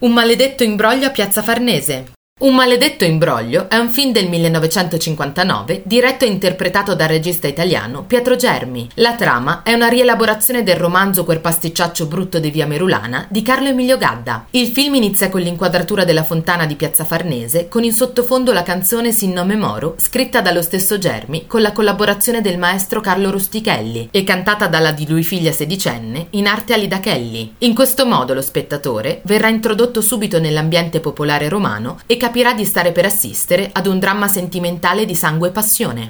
Un maledetto imbroglio a Piazza Farnese. Un maledetto imbroglio è un film del 1959 diretto e interpretato dal regista italiano Pietro Germi. La trama è una rielaborazione del romanzo Quel pasticciaccio brutto di via Merulana di Carlo Emilio Gadda. Il film inizia con l'inquadratura della fontana di Piazza Farnese con in sottofondo la canzone Sin nome moro scritta dallo stesso Germi con la collaborazione del maestro Carlo Rustichelli e cantata dalla di lui figlia sedicenne in arte Alida Kelly. In questo modo lo spettatore verrà introdotto subito nell'ambiente popolare romano e capirà di stare per assistere ad un dramma sentimentale di sangue e passione.